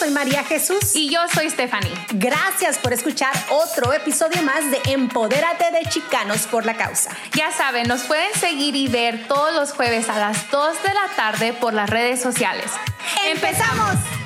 soy María Jesús. Y yo soy Stephanie. Gracias por escuchar otro episodio más de Empodérate de Chicanos por la Causa. Ya saben, nos pueden seguir y ver todos los jueves a las 2 de la tarde por las redes sociales. ¡Empezamos!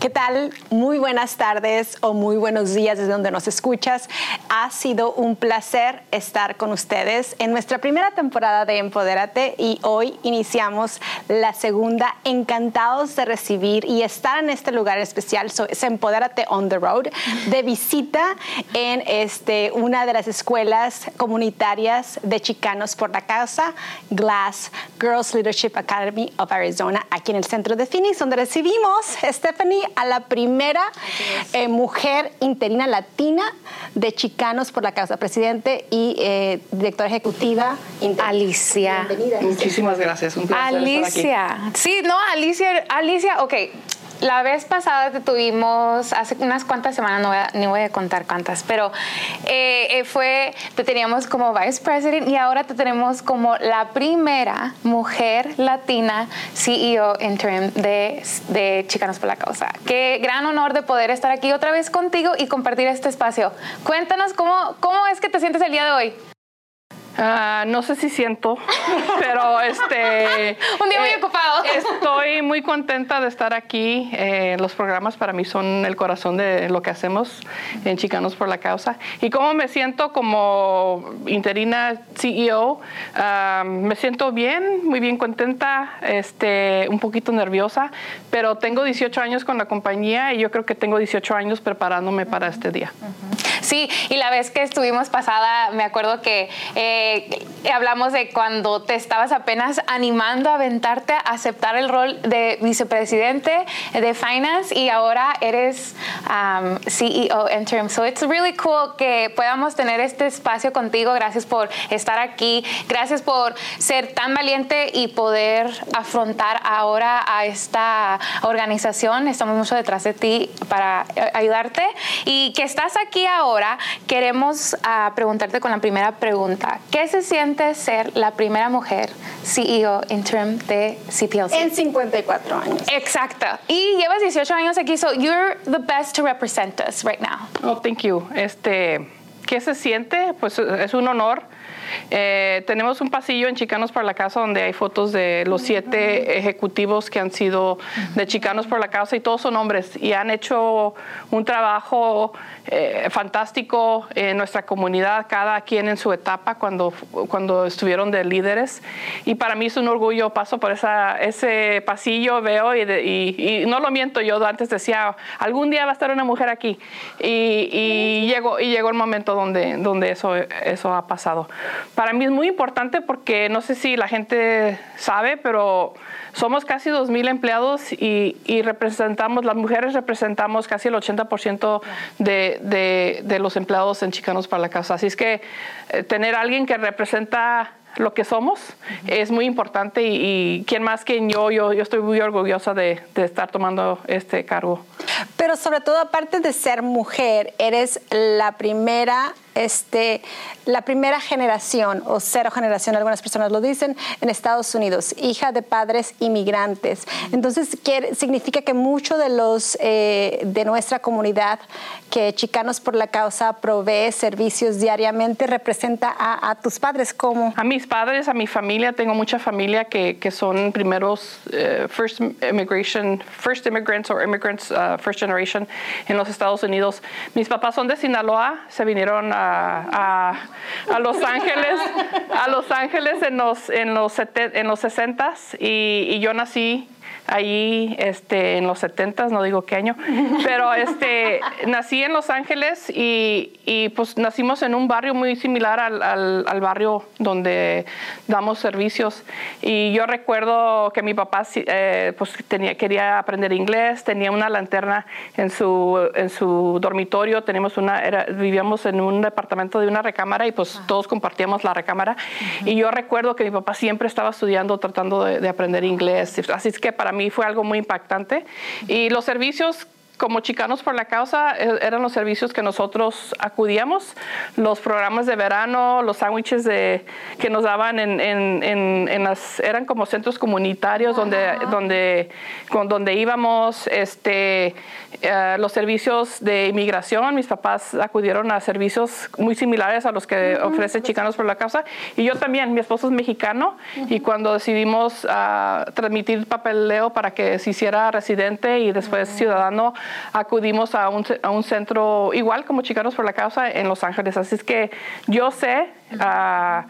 ¿Qué tal? Muy buenas tardes o muy buenos días desde donde nos escuchas. Ha sido un placer estar con ustedes en nuestra primera temporada de Empodérate y hoy iniciamos la segunda. Encantados de recibir y estar en este lugar especial. So, Empodérate on the Road de visita en este, una de las escuelas comunitarias de Chicanos por la Causa, Glass Girls Leadership Academy of Arizona, aquí en el centro de Phoenix, donde recibimos Stephanie a la primera eh, mujer interina latina de Chicanos por la Causa, presidente y eh, directora ejecutiva. Alicia. Bienvenida. Muchísimas gracias, un placer Alicia. estar aquí. Sí, no, Alicia, Alicia, ok. La vez pasada te tuvimos, hace unas cuantas semanas, no voy a, voy a contar cuántas, pero eh, eh, fue, te teníamos como vice president y ahora te tenemos como la primera mujer latina CEO interim de, de Chicanos por la Causa. Qué gran honor de poder estar aquí otra vez contigo y compartir este espacio. Cuéntanos cómo, cómo es que te sientes el día de hoy. Ah, no sé si siento, pero este. Un día muy eh, ocupado. Estoy muy contenta de estar aquí. Eh, los programas para mí son el corazón de lo que hacemos en Chicanos por la Causa. Y cómo me siento como interina CEO, ah, me siento bien, muy bien contenta, este, un poquito nerviosa, pero tengo 18 años con la compañía y yo creo que tengo 18 años preparándome para este día. Sí, y la vez que estuvimos pasada, me acuerdo que eh, hablamos de cuando te estabas apenas animando a aventarte aceptar el rol de vicepresidente de Finance y ahora eres um, CEO interim. So it's really cool que podamos tener este espacio contigo. Gracias por estar aquí. Gracias por ser tan valiente y poder afrontar ahora a esta organización. Estamos mucho detrás de ti para eh, ayudarte. Y que estás aquí ahora, queremos ah, preguntarte con la primera pregunta. ¿Qué se siente ser la primera mujer CEO interim de CPLC? En 54 años. Exacto. Y llevas 18 años aquí, so you're the best to represent us right now. Oh, thank you. Este, ¿Qué se siente? Pues es un honor. Eh, tenemos un pasillo en Chicanos por la Casa donde hay fotos de los siete ejecutivos que han sido de Chicanos por la Causa y todos son hombres y han hecho un trabajo eh, fantástico en nuestra comunidad, cada quien en su etapa cuando, cuando estuvieron de líderes. Y para mí es un orgullo, paso por esa, ese pasillo, veo y, de- y- y no lo miento, yo antes decía, algún día va a estar una mujer aquí. Y, y llegó, y llegó el momento donde, donde eso, eso ha pasado. Para mí es muy importante porque no sé si la gente sabe, pero somos casi 2.000 empleados y, y representamos, las mujeres representamos casi el 80% de, de, de los empleados en Chicanos para la Casa. Así es que eh, tener a alguien que representa lo que somos es muy importante y, y quién más que yo, yo, yo estoy muy orgullosa de, de estar tomando este cargo. Pero sobre todo, aparte de ser mujer, eres la primera, este, la primera generación o cero generación, algunas personas lo dicen, en Estados Unidos, hija de padres inmigrantes. Entonces, quiere- significa que mucho de los eh, de nuestra comunidad que Chicanos por la Causa provee servicios diariamente representa a, a tus padres. Como A mis padres, a mi familia, tengo mucha familia que, que son primeros eh, first immigration, first immigrants or immigrants uh, first generation en los Estados Unidos. Mis papás son de Sinaloa, se vinieron a, Los Ángeles, a Los Ángeles en los en los sete- en los 60s y, y yo nací allí este, en los 70, no digo qué año, pero este, nací en Los Ángeles y, y, pues nacimos en un barrio muy similar al, al- al barrio donde damos servicios. Y yo recuerdo que mi papá eh, pues tenía, quería aprender inglés, tenía una lanterna en su, en su dormitorio, tenemos una, era- vivíamos en un departamento de una recámara y pues todos compartíamos la recámara. Y yo recuerdo que mi papá siempre estaba estudiando, tratando de, de aprender inglés. Así es que para mí fue algo muy impactante. Y los servicios como Chicanos por la Causa e, eran los servicios que nosotros acudíamos, los programas de verano, los sándwiches que nos daban en, en, en, las, eran como centros comunitarios donde, donde, con, donde íbamos, este, eh, los servicios de inmigración, mis papás acudieron a servicios muy similares a los que ofrece Chicanos por la Causa. Y yo también, mi esposo es mexicano y cuando decidimos uh, transmitir papeleo para que se hiciera residente y después ciudadano, acudimos a un, a un, centro igual como Chicanos por la Causa en Los Ángeles. Así es que yo sé uh,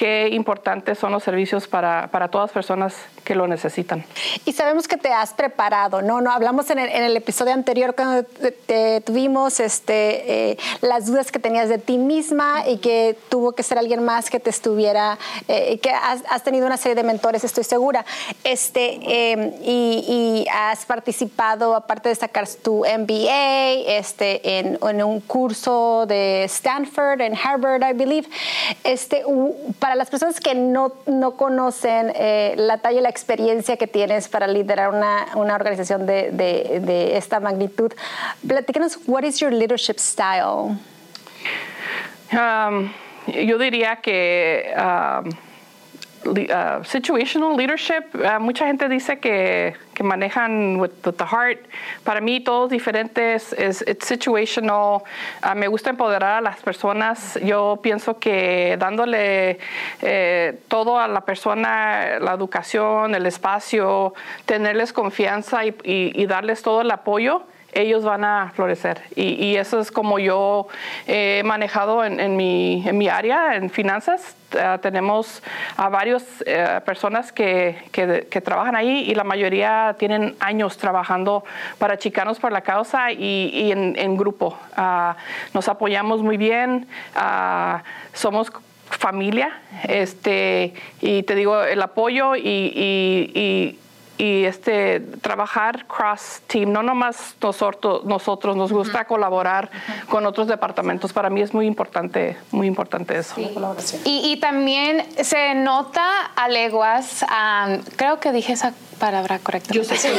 qué importantes son los servicios para, para todas las personas que lo necesitan. Y sabemos que te has preparado, ¿no? no hablamos en el, en el episodio anterior cuando te, tuvimos este, eh, las dudas que tenías de ti misma y que tuvo que ser alguien más que te estuviera, eh, que has, has, tenido una serie de mentores, estoy segura. Este, eh, y, y, has participado, aparte de sacar tu MBA, este, en, en, un curso de Stanford, en Harvard, I believe. Este, para las personas que no, no conocen eh, la talla y la experiencia que tienes para liderar una, una organización de, de, esta magnitud, platícanos, what is your leadership style? Um, yo diría que um, uh, situational leadership, uh, mucha gente dice que, que manejan with, with, the heart. Para mí, todos diferentes, es it's situational. Uh, me gusta empoderar a las personas. Yo pienso que dándole eh, todo a la persona, la educación, el espacio, tenerles confianza y, y, y darles todo el apoyo ellos van a florecer. Y, y, eso es como yo he manejado en, en, mi, en mi, área, en finanzas. Uh, tenemos a varias uh, personas que, que, que, trabajan ahí y la mayoría tienen años trabajando para Chicanos por la Causa y, y en, en, grupo. Uh, nos apoyamos muy bien, somos familia, este, y te digo, el apoyo y, y y este, trabajar cross team, no nomás nosotros, nosotros nos gusta uh -huh. colaborar uh -huh. con otros departamentos. Para mí es muy importante, muy importante eso. Sí. Y, y, también se nota a leguas, um, creo que dije esa palabra correcta. Yo sé. Sí.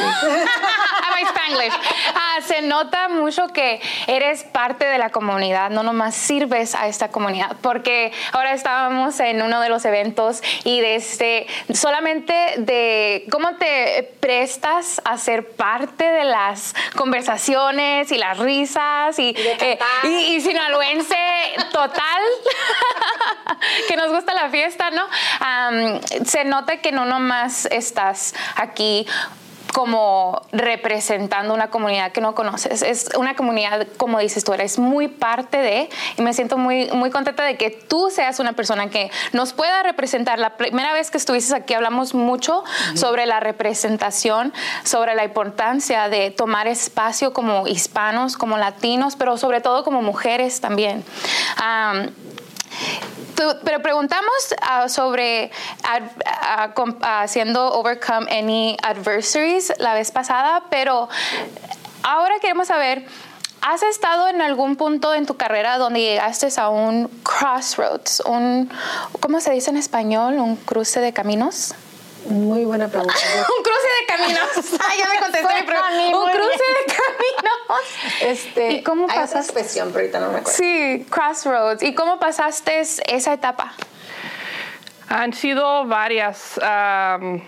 Spanglish. Ah, se nota mucho que eres parte de la comunidad, no nomás sirves a esta comunidad, porque ahora estábamos en uno de los eventos y desde solamente de cómo te prestas a ser parte de las conversaciones y las risas y, y, eh, y, y sinaloense total, que nos gusta la fiesta, ¿no? Um, se nota que no nomás estás aquí como representando una comunidad que no conoces. Es una comunidad, como dices tú, eres muy parte de, y me siento muy, muy contenta de que tú seas una persona que nos pueda representar. La primera vez que estuviste aquí hablamos mucho uh -huh. sobre la representación, sobre la importancia de tomar espacio como hispanos, como latinos, pero sobre todo como mujeres también. Um, pero preguntamos uh, sobre uh, haciendo overcome any adversaries la vez pasada, pero ahora queremos saber, ¿has estado en algún punto en tu carrera donde llegaste a un crossroads, un, ¿cómo se dice en español? ¿Un cruce de caminos? Muy buena pregunta. un cruce de caminos. Ay, ya me contesté mi pregunta. Un cruce de caminos. Este, ¿Y cómo pasaste? expresión, pero ahorita no me acuerdo. Sí, crossroads. ¿Y cómo pasaste esa etapa? Han sido varias. Um,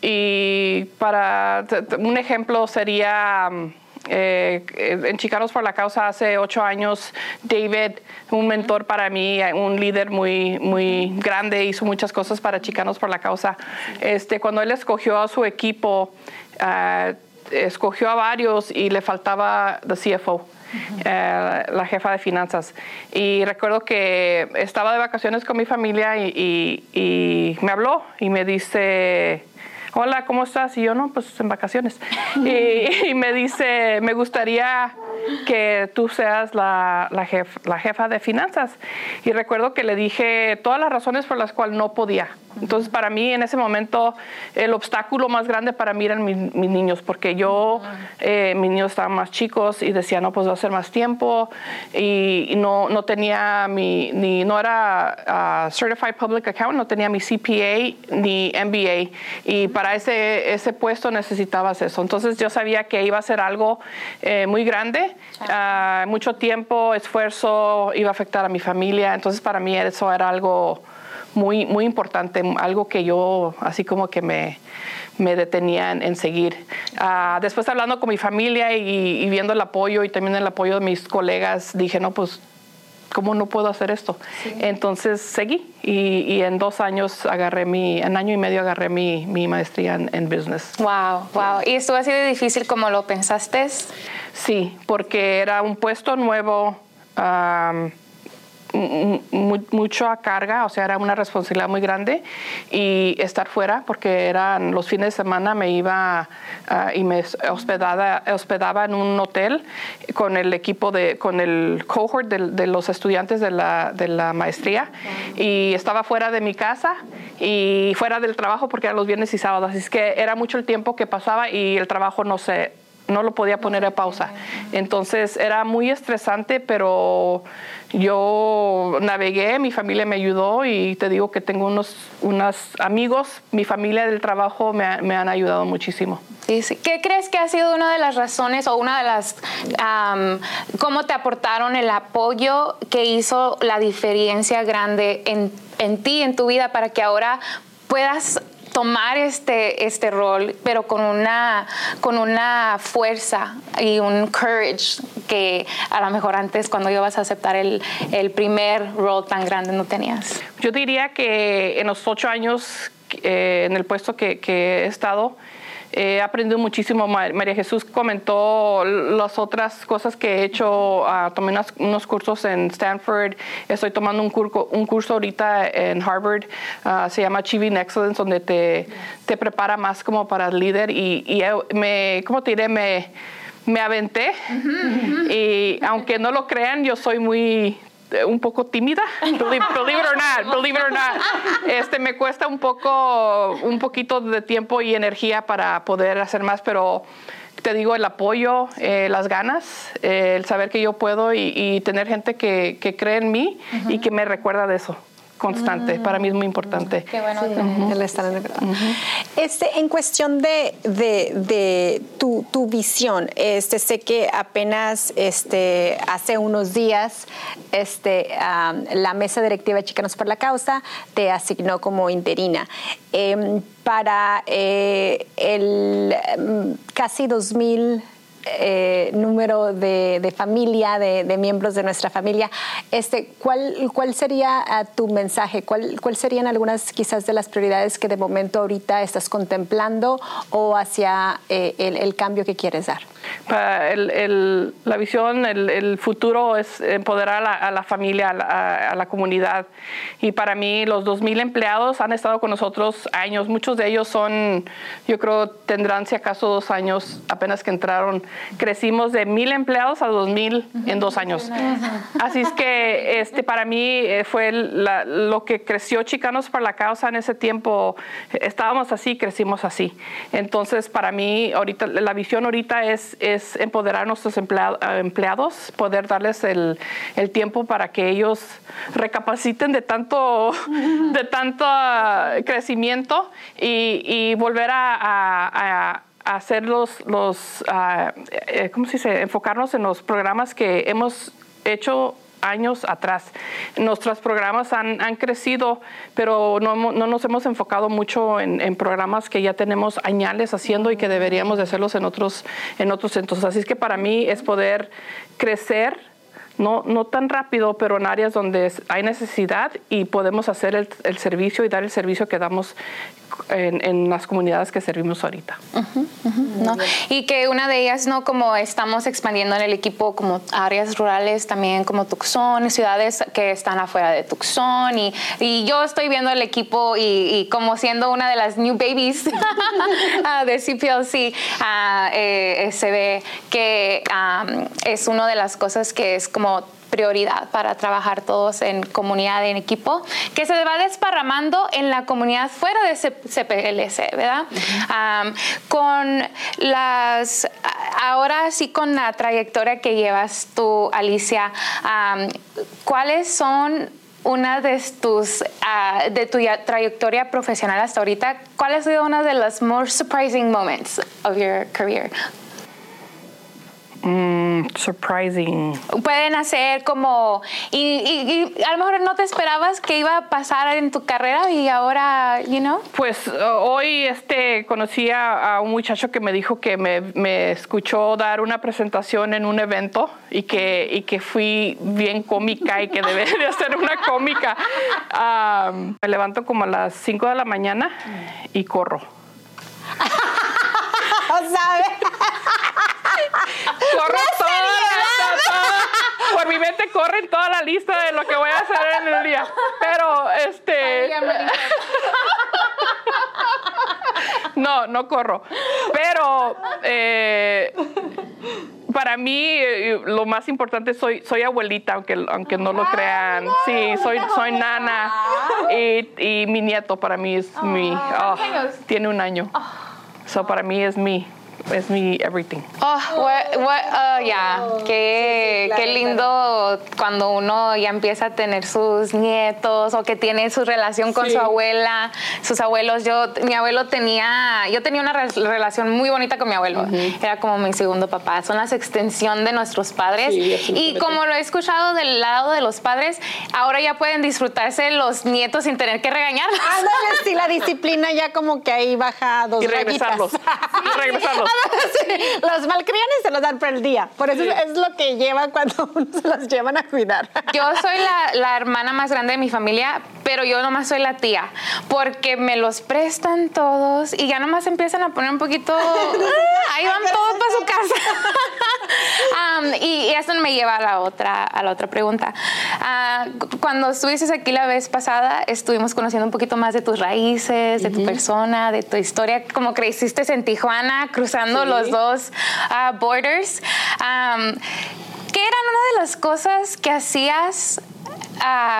y para un ejemplo sería. Um, eh, en Chicanos por la Causa hace ocho años, David, un mentor para mí, un líder muy, muy grande, hizo muchas cosas para Chicanos por la Causa. Este, cuando él escogió a su equipo, uh, escogió a varios y le faltaba the CFO. Uh -huh. eh, la jefa de finanzas. Y recuerdo que estaba de vacaciones con mi familia y, y, y me habló y me dice, hola, ¿cómo estás? Y yo, no, pues en vacaciones. y, y, me dice, me gustaría que tú seas la, la, jef, la, jefa de finanzas. Y recuerdo que le dije todas las razones por las cuales no podía. Entonces, para mí en ese momento, el obstáculo más grande para mí eran mis, niños, porque yo, eh, mis niños estaban más chicos y decía, no, pues va a ser más tiempo. Y, no, no tenía mi, ni, no era ah, Certified Public Account, no tenía mi CPA ni MBA. Y para ese, ese puesto necesitabas eso. Entonces, yo sabía que iba a ser algo eh, muy grande, ah, mucho tiempo, esfuerzo, iba a afectar a mi familia. Entonces, para mí eso era algo muy, muy importante, algo que yo así como que me, me detenía en, seguir. Ah, después hablando con mi familia y, viendo el apoyo y también el apoyo de mis colegas, dije, no, pues, ¿cómo no puedo hacer esto? Entonces seguí y, en dos años agarré mi, en año y medio agarré mi, mi maestría en, business. Wow, wow. ¿Y esto ha sido difícil como lo pensaste? Sí, porque era un puesto nuevo mucho a carga, o sea, era una responsabilidad muy grande y estar fuera porque eran los fines de semana me iba ah, y me hospedaba, hospedaba en un hotel con el equipo de, con el cohort de, los estudiantes de la, de la maestría y estaba fuera de mi casa y fuera del trabajo porque eran los viernes y sábados, así es que era mucho el tiempo que pasaba y el trabajo no se no lo podía poner a pausa. Entonces era muy estresante, pero yo navegué, mi familia me ayudó y te digo que tengo unos, unos amigos, mi familia del trabajo me, han ayudado muchísimo. Sí, sí. ¿Qué crees que ha sido una de las razones o una de las, cómo te aportaron el apoyo que hizo la diferencia grande en, en ti, en tu vida, para que ahora puedas tomar este, este rol, pero con una, con una fuerza y un courage que a lo mejor antes cuando ibas a aceptar el, el primer rol tan grande no tenías? Yo diría que en los ocho años eh, en el puesto que, que he estado, He aprendido muchísimo. María Jesús comentó las otras cosas que he hecho. Ah, tomé unos, cursos en Stanford. Estoy tomando un, curso, un curso ahorita en Harvard. Ah, se llama Achieving Excellence, donde te, te prepara más como para el líder. Y, y me, ¿cómo te diré? Me, me aventé. Y aunque no lo crean, yo soy muy un poco tímida, believe, it or not, believe it or not. Este, me cuesta un poco, un poquito de tiempo y energía para poder hacer más, pero te digo, el apoyo, eh, las ganas, eh, el saber que yo puedo y, tener gente que, que, cree en mí y que me recuerda de eso constante. Para mí es muy importante. Qué bueno. el estar en el este, en cuestión de, de, tu, tu, visión, este, sé que apenas este, hace unos días este, la mesa directiva de Chicanos por la Causa te asignó como interina. Em, para eh, el mm, casi 2000 eh, número de, familia, de, miembros de nuestra familia. Este, ¿cuál, ¿Cuál sería ah, tu mensaje? ¿Cuál, ¿Cuál serían algunas quizás de las prioridades que de momento ahorita estás contemplando o hacia eh, el, cambio que quieres dar? El, la visión, el, futuro es empoderar a la, familia, a la, comunidad. Y para mí los 2.000 empleados han estado con nosotros años. Muchos de ellos son, yo creo, tendrán si acaso dos años apenas que entraron crecimos de mil empleados a dos mil en dos años. Así es que este, para mí eh, fue lo que creció Chicanos para la Causa en ese tiempo. Estábamos así, crecimos así. Entonces, para mí, ahorita, la visión ahorita es, es empoderar a nuestros empleados, poder darles el, el tiempo para que ellos recapaciten de tanto, de tanto crecimiento y, volver a hacer los, los ah, eh, ¿cómo se? Enfocarnos en los programas que hemos hecho años atrás. Nuestros programas han, han crecido, pero no, no, nos hemos enfocado mucho en, programas que ya tenemos añales haciendo y que deberíamos de hacerlos en otros, en otros centros. Así es que para mí es poder crecer no, no tan rápido, pero en áreas donde hay necesidad y podemos hacer el, el servicio y dar el servicio que damos en, en, las comunidades que servimos ahorita. ¿no? Y que una de ellas, ¿no? Como estamos expandiendo en el equipo como áreas rurales, también como Tucson, ciudades que están afuera de Tucson. Y, y yo estoy viendo el equipo y, como siendo una de las new babies ah, de CPLC, uh, eh, se ve que es una de las cosas que es como prioridad para trabajar todos en comunidad, en equipo, que se va desparramando en la comunidad fuera de CPLC, ¿verdad? con las, ahora sí con la trayectoria que llevas tú, Alicia, ¿cuáles son una de tus ah, de tu trayectoria profesional hasta ahorita, ¿cuál ha sido una de las more surprising moments of your career? Mm, surprising. Pueden hacer como, y, a lo mejor no te esperabas que iba a pasar en tu carrera y ahora, you know. Pues hoy este, conocí a, un muchacho que me dijo que me, me, escuchó dar una presentación en un evento y que, y que fui bien cómica y que debería de hacer una cómica. me levanto como a las 5 de la mañana y corro. ¿Sabes? Corro toda, por mi mente corre toda la lista de lo que voy a hacer en el día. Pero este No, no corro. Pero eh, para mí eh, lo más importante soy soy abuelita aunque aunque no lo crean. sí soy soy nana. Y, mi nieto para mí es mi oh, tiene un año. Eso para mí es mi es mi everything. Oh, what, what, uh, yeah. qué, qué lindo cuando uno ya empieza a tener sus nietos o que tiene su relación con su abuela, sus abuelos. Yo, mi abuelo tenía, yo tenía una relación muy bonita con mi abuelo. Era como mi segundo papá. Son las extensión de nuestros padres. y como lo he escuchado del lado de los padres, ahora ya pueden disfrutarse los nietos sin tener que regañarlos. Ándale, sí, la disciplina ya como que ahí baja dos y regresarlos. y regresarlos. los malcrianes se los dan por el día. Por eso es lo que llevan cuando uno se los llevan a cuidar. Yo soy la, hermana más grande de mi familia, pero yo nomás soy la tía. Porque me los prestan todos y ya nomás empiezan a poner un poquito. Ahí van todos para su casa. y, eso me lleva a la otra, a la otra pregunta. Ah, cuando estuviste aquí la vez pasada, estuvimos conociendo un poquito más de tus raíces, de tu persona, de tu historia, como creciste en Tijuana, cruzando los dos uh, borders. Um, ¿Qué eran una de las cosas que hacías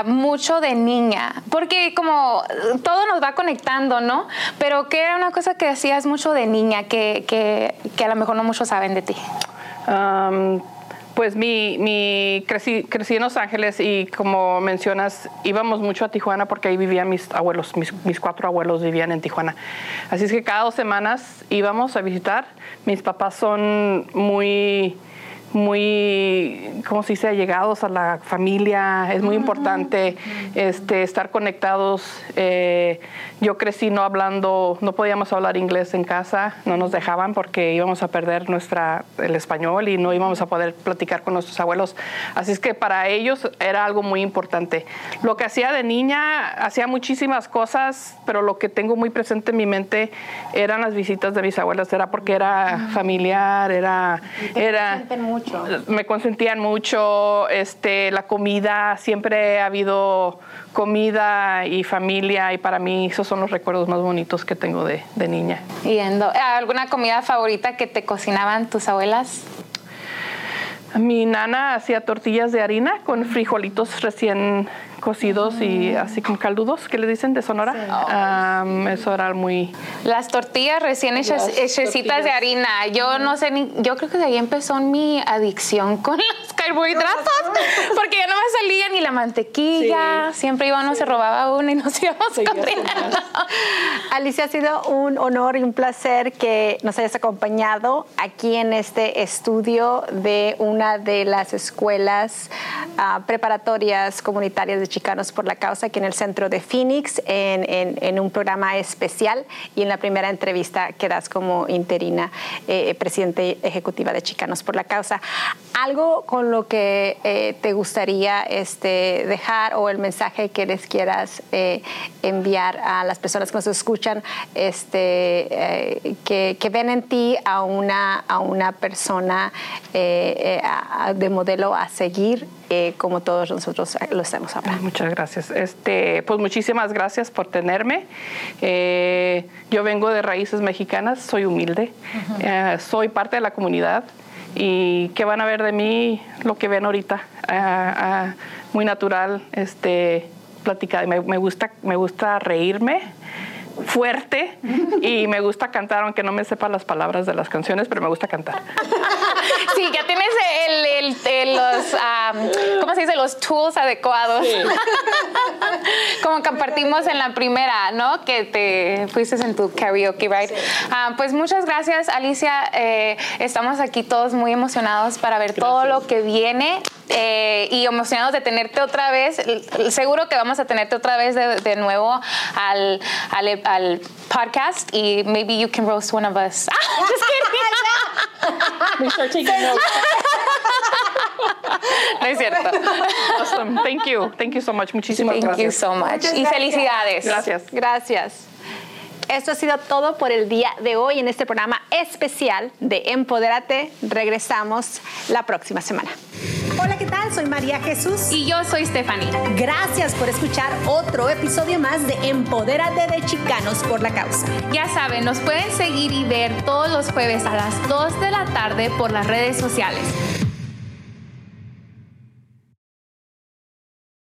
mucho de niña? Porque como todo nos va conectando, ¿no? Pero ¿qué era una cosa que hacías mucho de niña que, que, a lo mejor no muchos saben de ti? Pues mi, mi crecí, crecí, en Los Ángeles y como mencionas, íbamos mucho a Tijuana porque ahí vivían mis abuelos, mis, mis, cuatro abuelos vivían en Tijuana. Así es que cada dos semanas íbamos a visitar. Mis papás son muy muy, ¿cómo se dice?, allegados a la familia. Es muy importante este, estar conectados. Eh, yo crecí no hablando, no podíamos hablar inglés en casa, no nos dejaban porque íbamos a perder nuestra, el español y no íbamos a poder platicar con nuestros abuelos. Así es que para ellos era algo muy importante. Lo que hacía de niña, hacía muchísimas cosas, pero lo que tengo muy presente en mi mente eran las visitas de mis abuelas. Era porque era familiar, era... era me consentían mucho, este, la comida, siempre ha habido comida y familia y para mí esos son los recuerdos más bonitos que tengo de, de niña. Yendo. ¿Alguna comida favorita que te cocinaban tus abuelas? Mi nana hacía tortillas de harina con frijolitos recién cocidos y así como caldudos, que le dicen de Sonora. eso era muy... Las tortillas recién hechas, hechecitas de harina. Yo no sé, ni, yo creo que de ahí empezó mi adicción con los carbohidratos, porque ya no me salía ni la mantequilla, siempre iba uno, se robaba una y nos íbamos corriendo. Alicia, ha sido un honor y un placer que nos hayas acompañado aquí en este estudio de una de las escuelas ah, preparatorias comunitarias de Chicanos por la Causa aquí en el centro de Phoenix en, un programa especial y en la primera entrevista que das como interina eh, presidente ejecutiva de Chicanos por la Causa. ¿Algo con lo que eh, te gustaría este, dejar o el mensaje que les quieras eh, enviar a las personas que nos escuchan este, que, ven en ti a una, a una persona de modelo a seguir como todos nosotros lo estamos hablando? Muchas gracias. Este, pues muchísimas gracias por tenerme. Eh, yo vengo de raíces mexicanas, soy humilde, eh, soy parte de la comunidad y que van a ver de mí lo que ven ahorita, ah, ah, muy natural, este, platicada. Me, me, gusta, me gusta reírme fuerte y me gusta cantar, aunque no me sepa las palabras de las canciones, pero me gusta cantar. Sí, ya tienes el, el, los, ¿cómo se dice? Los tools adecuados. Como compartimos en la primera, ¿no? Que te fuiste en tu karaoke, right? Ah, pues muchas gracias, Alicia. Eh, estamos aquí todos muy emocionados para ver todo lo que viene eh, y emocionados de tenerte otra vez. Seguro que vamos a tenerte otra vez de, de nuevo al, al al podcast y maybe you can roast one of us. Just kidding. start taking notes. No es cierto. Awesome. Thank you. Thank you so much. Muchísimas Thank gracias. you so much. y felicidades. Gracias. Gracias. Esto ha sido todo por el día de hoy en este programa especial de Empodérate. Regresamos la próxima semana. Hola, ¿qué tal? Soy María Jesús. Y yo soy Stephanie. Gracias por escuchar otro episodio más de Empodérate de Chicanos por la Causa. Ya saben, nos pueden seguir y ver todos los jueves a las 2 de la tarde por las redes sociales